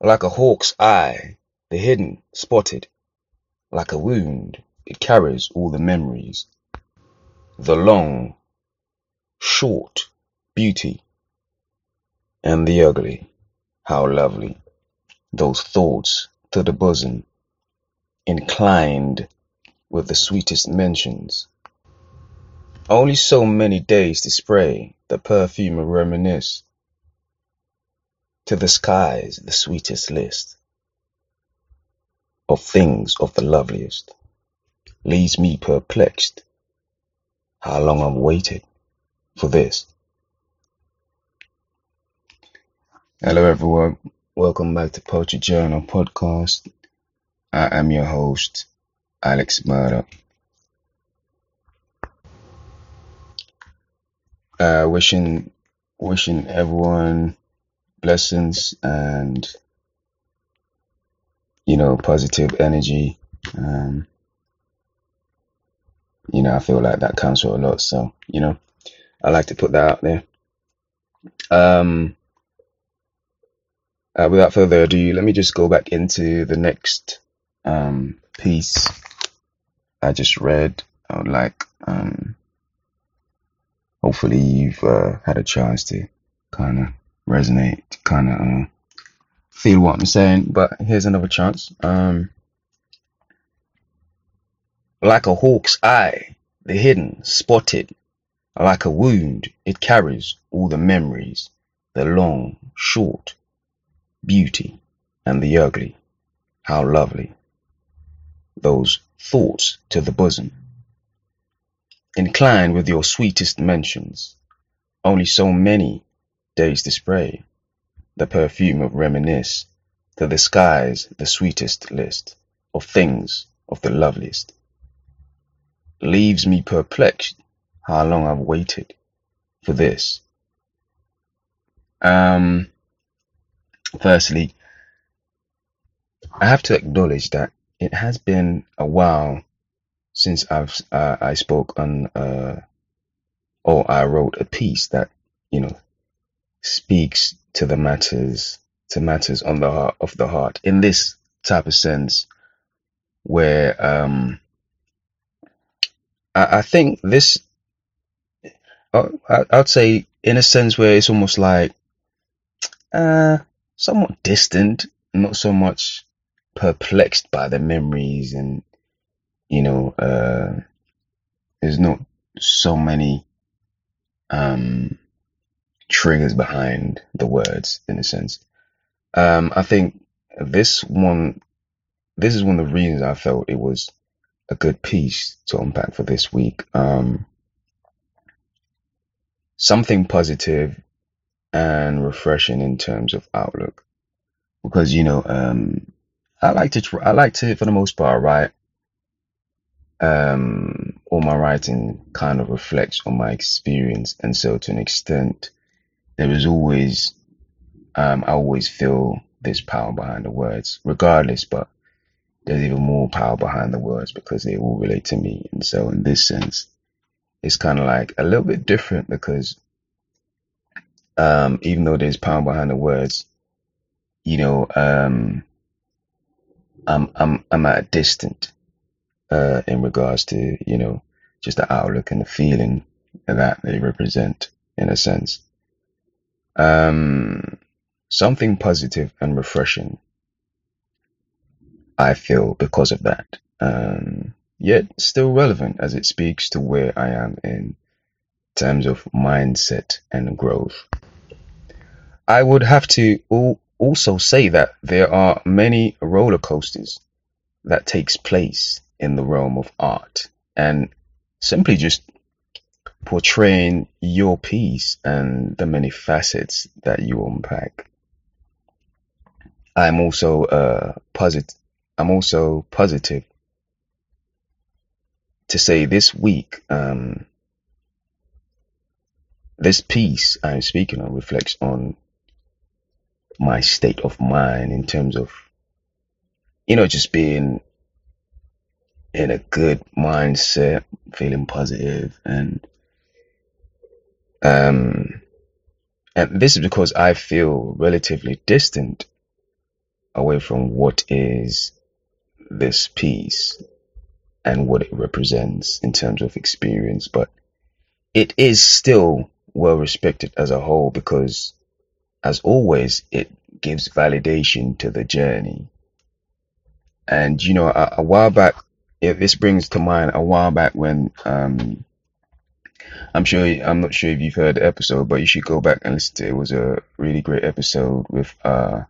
Like a hawk's eye, the hidden, spotted, like a wound, it carries all the memories, the long, short, beauty, and the ugly. How lovely, those thoughts to the bosom, inclined with the sweetest mentions. Only so many days to spray the perfume and reminisce to the skies the sweetest list of things of the loveliest. Leaves me perplexed how long I've waited for this. Hello everyone, welcome back to Poetry Journal podcast. I am your host, Alex Murdoch. Uh, wishing wishing everyone blessings and you know positive energy. Um, you know, I feel like that counts for a lot. So you know, I like to put that out there. Um, uh, without further ado, let me just go back into the next um, piece I just read. I would like, um, hopefully, you've uh, had a chance to kind of resonate, kind of uh, feel what I'm saying. But here's another chance. Um, like a hawk's eye, the hidden, spotted, like a wound, it carries all the memories, the long, short, beauty, and the ugly. How lovely. Those thoughts to the bosom. Incline with your sweetest mentions. Only so many days to spray. The perfume of reminisce. To the skies the sweetest list of things of the loveliest. Leaves me perplexed how long I've waited for this. Um, firstly, I have to acknowledge that it has been a while since I've uh, I spoke on uh, or I wrote a piece that you know speaks to the matters to matters on the heart of the heart. In this type of sense where um I, I think this uh, I, I'd say in a sense where it's almost like uh somewhat distant not so much perplexed by the memories and you know uh there's not so many um triggers behind the words in a sense. Um i think this one this is one of the reasons i felt it was a good piece to unpack for this week. Um something positive and refreshing in terms of outlook. Because you know um i like to tr- i like to for the most part write um, all my writing kind of reflects on my experience, and so to an extent, there is always, um, I always feel this power behind the words, regardless. But there's even more power behind the words because they all relate to me, and so in this sense, it's kind of like a little bit different because um, even though there's power behind the words, you know, um, I'm I'm I'm at a distance uh, in regards to you know just the outlook and the feeling that they represent in a sense. Um, something positive and refreshing. I feel because of that. Um, yet still relevant as it speaks to where I am in terms of mindset and growth. I would have to also say that there are many roller coasters that takes place in the realm of art and simply just portraying your piece and the many facets that you unpack. I'm also uh, positive. I'm also positive to say this week, um, this piece I'm speaking on reflects on my state of mind in terms of, you know, just being in a good mindset, feeling positive, and um, and this is because I feel relatively distant away from what is this piece and what it represents in terms of experience, but it is still well respected as a whole because, as always, it gives validation to the journey. And you know, a, a while back, if this brings to mind a while back when um, I'm sure I'm not sure if you've heard the episode, but you should go back and listen to it. It was a really great episode with uh,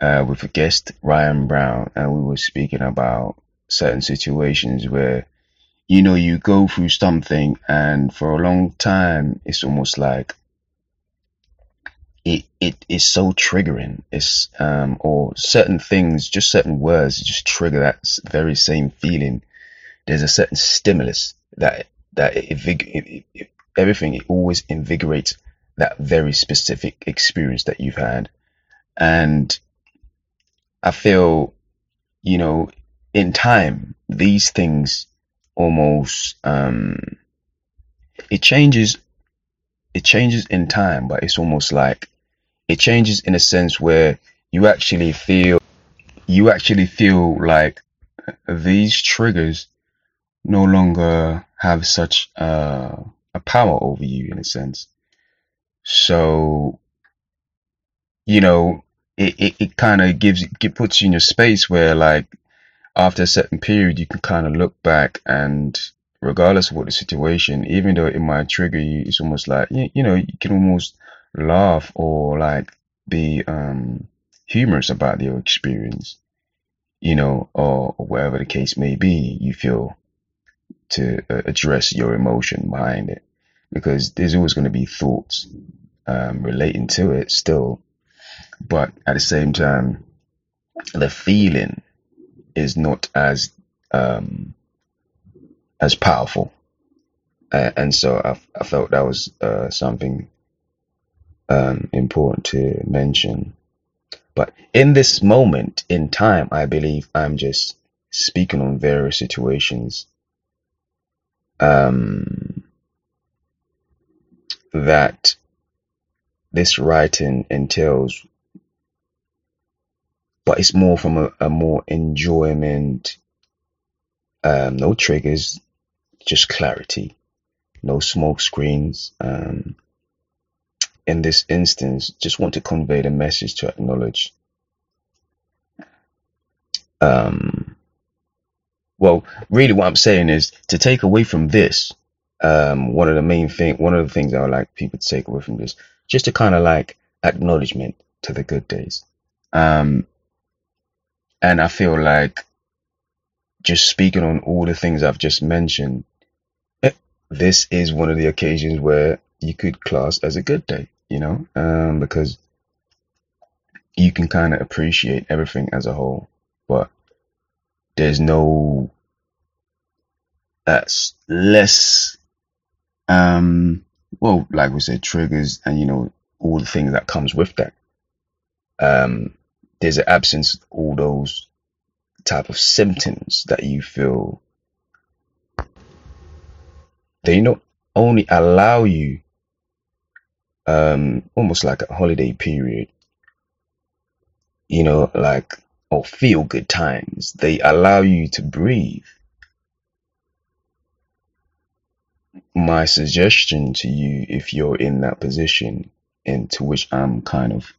uh with a guest Ryan Brown, and we were speaking about certain situations where you know you go through something, and for a long time it's almost like it it is so triggering. It's um or certain things, just certain words, just trigger that very same feeling. There's a certain stimulus that that it, it, it, everything it always invigorates that very specific experience that you've had, and I feel, you know, in time these things almost um it changes it changes in time, but it's almost like it changes in a sense where you actually feel you actually feel like these triggers no longer have such a power over you in a sense. So, you know, it, it, it kind of gives it puts you in a space where like after a certain period you can kind of look back and regardless of what the situation, even though it might trigger you, it's almost like you, you know you can almost laugh or like be um humorous about your experience, you know, or, or whatever the case may be. You feel to uh, address your emotion behind it. Because there's always going to be thoughts um, relating to it still, but at the same time, the feeling is not as um, as powerful, uh, and so I, I felt that was uh, something um, important to mention. But in this moment in time, I believe I'm just speaking on various situations um, that this writing entails, but it's more from a, a more enjoyment, um, no triggers, just clarity, no smoke screens. Um, in this instance, just want to convey the message to acknowledge um, well, really, what I'm saying is to take away from this. Um, one of the main thing, one of the things I would like people to take away from this, just to kind of like acknowledgement to the good days. Um, and I feel like just speaking on all the things I've just mentioned, eh, this is one of the occasions where you could class as a good day, you know, um, because you can kind of appreciate everything as a whole, but there's no that's less um well like we said triggers and you know all the things that comes with that. Um there's an absence of all those type of symptoms that you feel. They not only allow you um almost like a holiday period you know like or feel good times. They allow you to breathe. My suggestion to you, if you're in that position, into which I'm kind of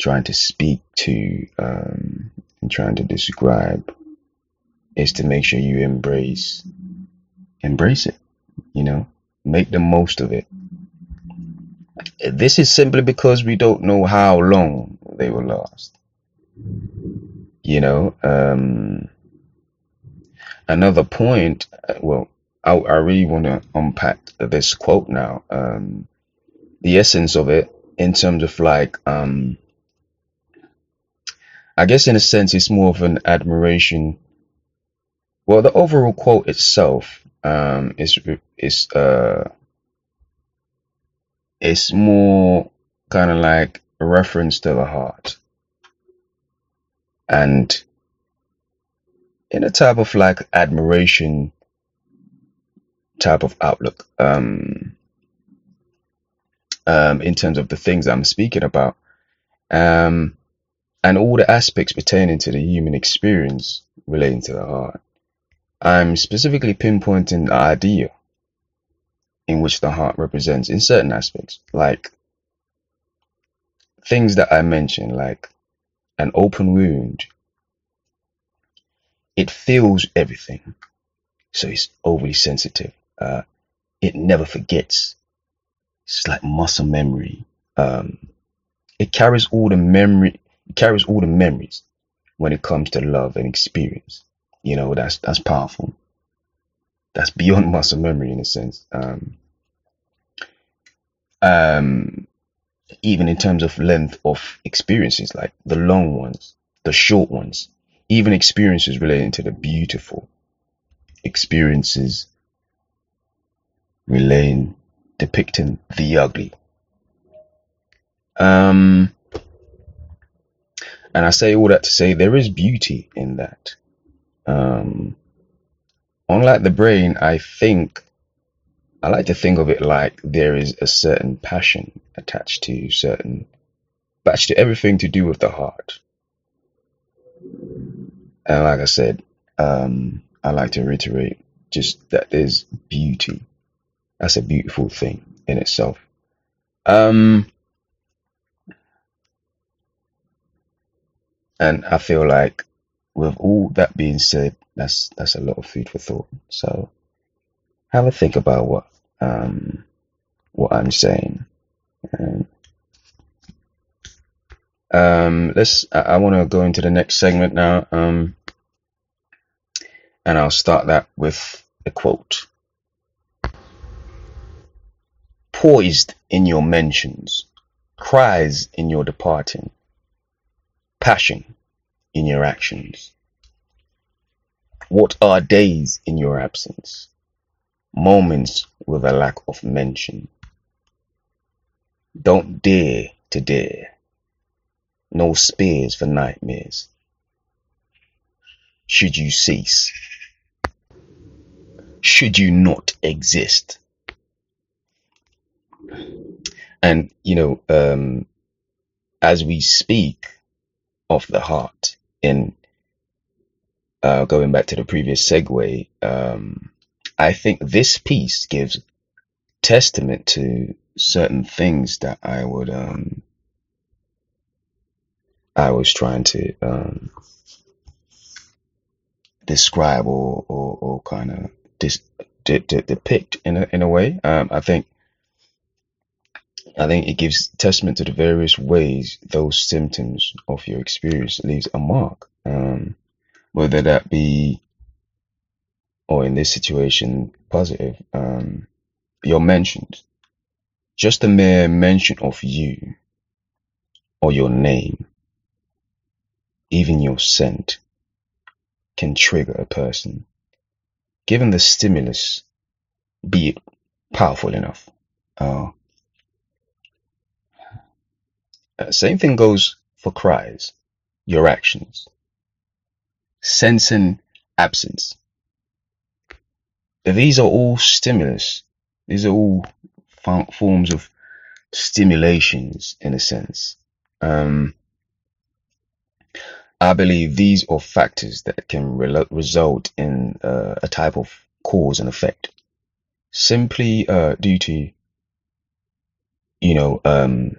trying to speak to um, and trying to describe, is to make sure you embrace embrace it. You know, make the most of it. This is simply because we don't know how long they will last. You know, um, another point, uh, well, I, I really want to unpack this quote now. Um, the essence of it in terms of like, um, I guess in a sense, it's more of an admiration. Well, the overall quote itself um, is is uh, it's more kind of like a reference to the heart and in a type of like admiration type of outlook um, um, in terms of the things I'm speaking about. Um, and all the aspects pertaining to the human experience relating to the heart. I'm specifically pinpointing the idea in which the heart represents in certain aspects, like things that I mentioned, like an open wound. It feels everything, so it's overly sensitive. Uh, it never forgets. It's like muscle memory. Um, it carries all the memory. It carries all the memories when it comes to love and experience. You know, that's that's powerful. That's beyond muscle memory in a sense. Um, um, even in terms of length of experiences, like the long ones, the short ones, even experiences relating to the beautiful, experiences relating, depicting the ugly. Um, and I say all that to say there is beauty in that. Um, unlike the brain, I think I like to think of it like there is a certain passion attached to certain, attached to everything to do with the heart. And like I said, um, I like to reiterate just that there's beauty. That's a beautiful thing in itself. Um, and I feel like with all that being said, that's that's a lot of food for thought. So have a think about what um, what I'm saying. Um, um, let's. I, I want to go into the next segment now, um, and I'll start that with a quote. Poised in your mentions, cries in your departing, passion in your actions. What are days in your absence? Moments with a lack of mention. Don't dare to dare. No spears for nightmares. Should you cease? Should you not exist? And, you know, um, as we speak of the heart, in uh, going back to the previous segue, um, I think this piece gives testament to certain things that I would um I was trying to um describe or or, or kind of dis, de, de, depict in a in a way. Um, I think I think it gives testament to the various ways those symptoms of your experience leaves a mark. Um, whether that be or in this situation, positive, um, your mentions, just a mere mention of you or your name, even your scent, can trigger a person. Given the stimulus, be it powerful enough. Uh, uh, same thing goes for cries, your actions, sensing absence. These are all stimulus. These are all forms of stimulations in a sense. Um, I believe these are factors that can re- result in uh, a type of cause and effect simply uh, due to, you know, um,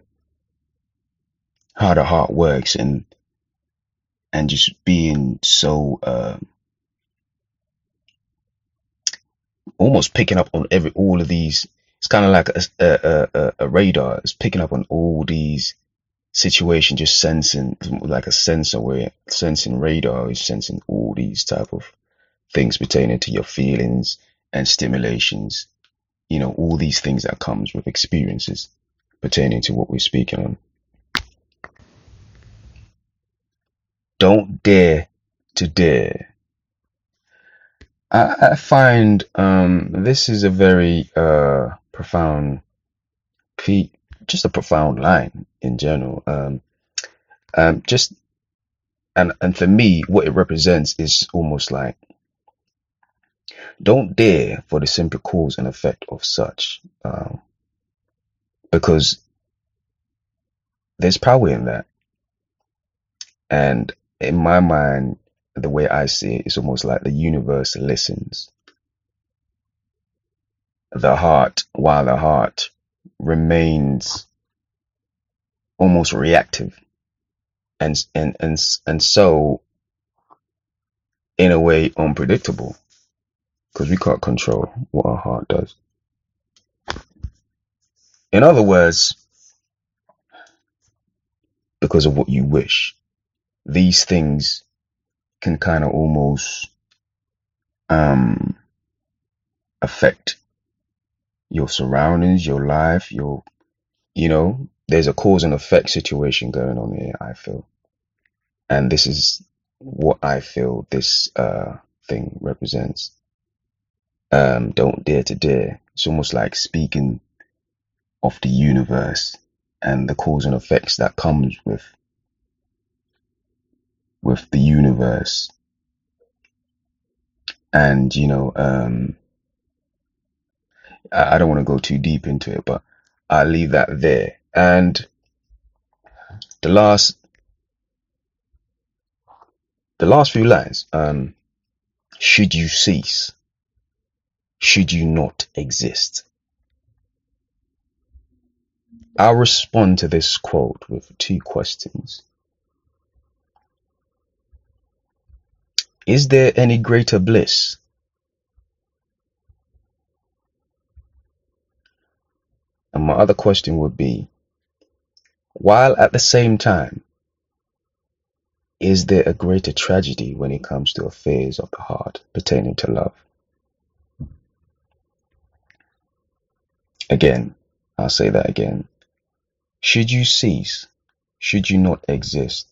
how the heart works and and just being so uh, almost picking up on every all of these. It's kind of like a, a, a, a radar. It's picking up on all these situations, just sensing like a sensor where sensing radar is sensing all these type of things pertaining to your feelings and stimulations. You know, all these things that comes with experiences pertaining to what we're speaking on. Don't dare to dare I, I find um, this is a very uh, profound, just a profound line in general. Um, um, just and and for me, what it represents is almost like don't dare for the simple cause and effect of such, um, because there's power in that. And in my mind, the way I see it, it's almost like the universe listens. The heart, while the heart remains almost reactive, and and and and so in a way unpredictable because we can't control what our heart does. In other words, because of what you wish, these things can kind of almost um, affect your surroundings, your life, your, you know, there's a cause and effect situation going on here, I feel. And this is what I feel this uh, thing represents. Um, don't dare to dare. It's almost like speaking of the universe and the cause and effects that comes with with the universe. And you know, um, I, I don't want to go too deep into it, but I'll leave that there. And the last the last few lines, um, should you cease, should you not exist? I'll respond to this quote with two questions. Is there any greater bliss? And my other question would be, while at the same time, is there a greater tragedy when it comes to affairs of the heart pertaining to love? Again, I'll say that again. Should you cease, should you not exist,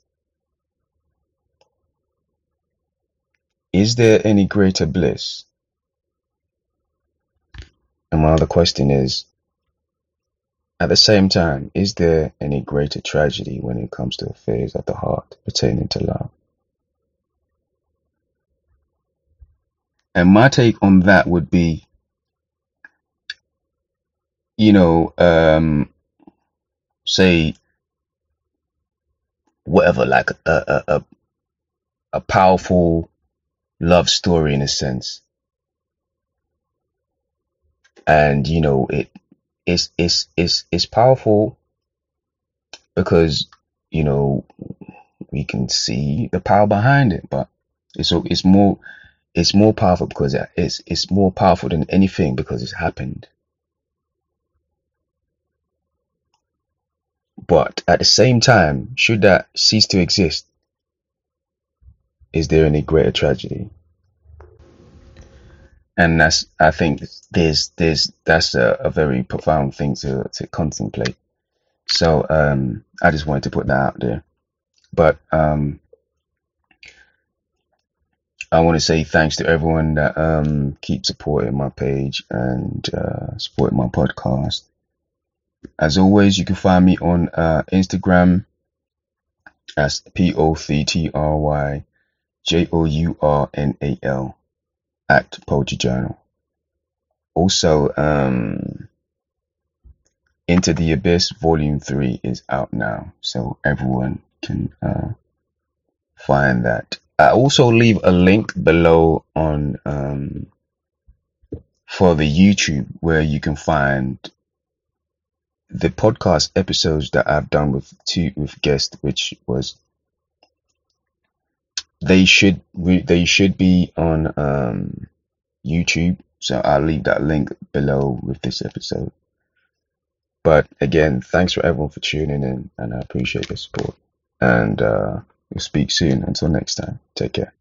is there any greater bliss? And my other question is, at the same time, is there any greater tragedy when it comes to affairs of the heart pertaining to love? And my take on that would be, you know, um, say whatever, like a, a, a, a powerful love story in a sense. And, you know, it, it's, it's, it's, it's powerful because, you know, we can see the power behind it, but it's, it's more, it's more powerful because it's, it's more powerful than anything because it's happened. But at the same time, should that cease to exist, is there any greater tragedy? And that's, I think, there's, there's, that's a, a very profound thing to, to contemplate. So, um, I just wanted to put that out there. But, um, I want to say thanks to everyone that, um, keeps supporting my page and, uh, supporting my podcast. As always, you can find me on uh, Instagram as P O C T R Y J O U R N A L at Poetry Journal. Also, um, Into the Abyss Volume 3 is out now, so everyone can uh, find that. I also leave a link below on um, for the YouTube where you can find the podcast episodes that I've done with two with guests, which was they should they should be on um, YouTube. So I'll leave that link below with this episode. But again, thanks for everyone for tuning in, and I appreciate the support. And uh, we'll speak soon. Until next time, take care.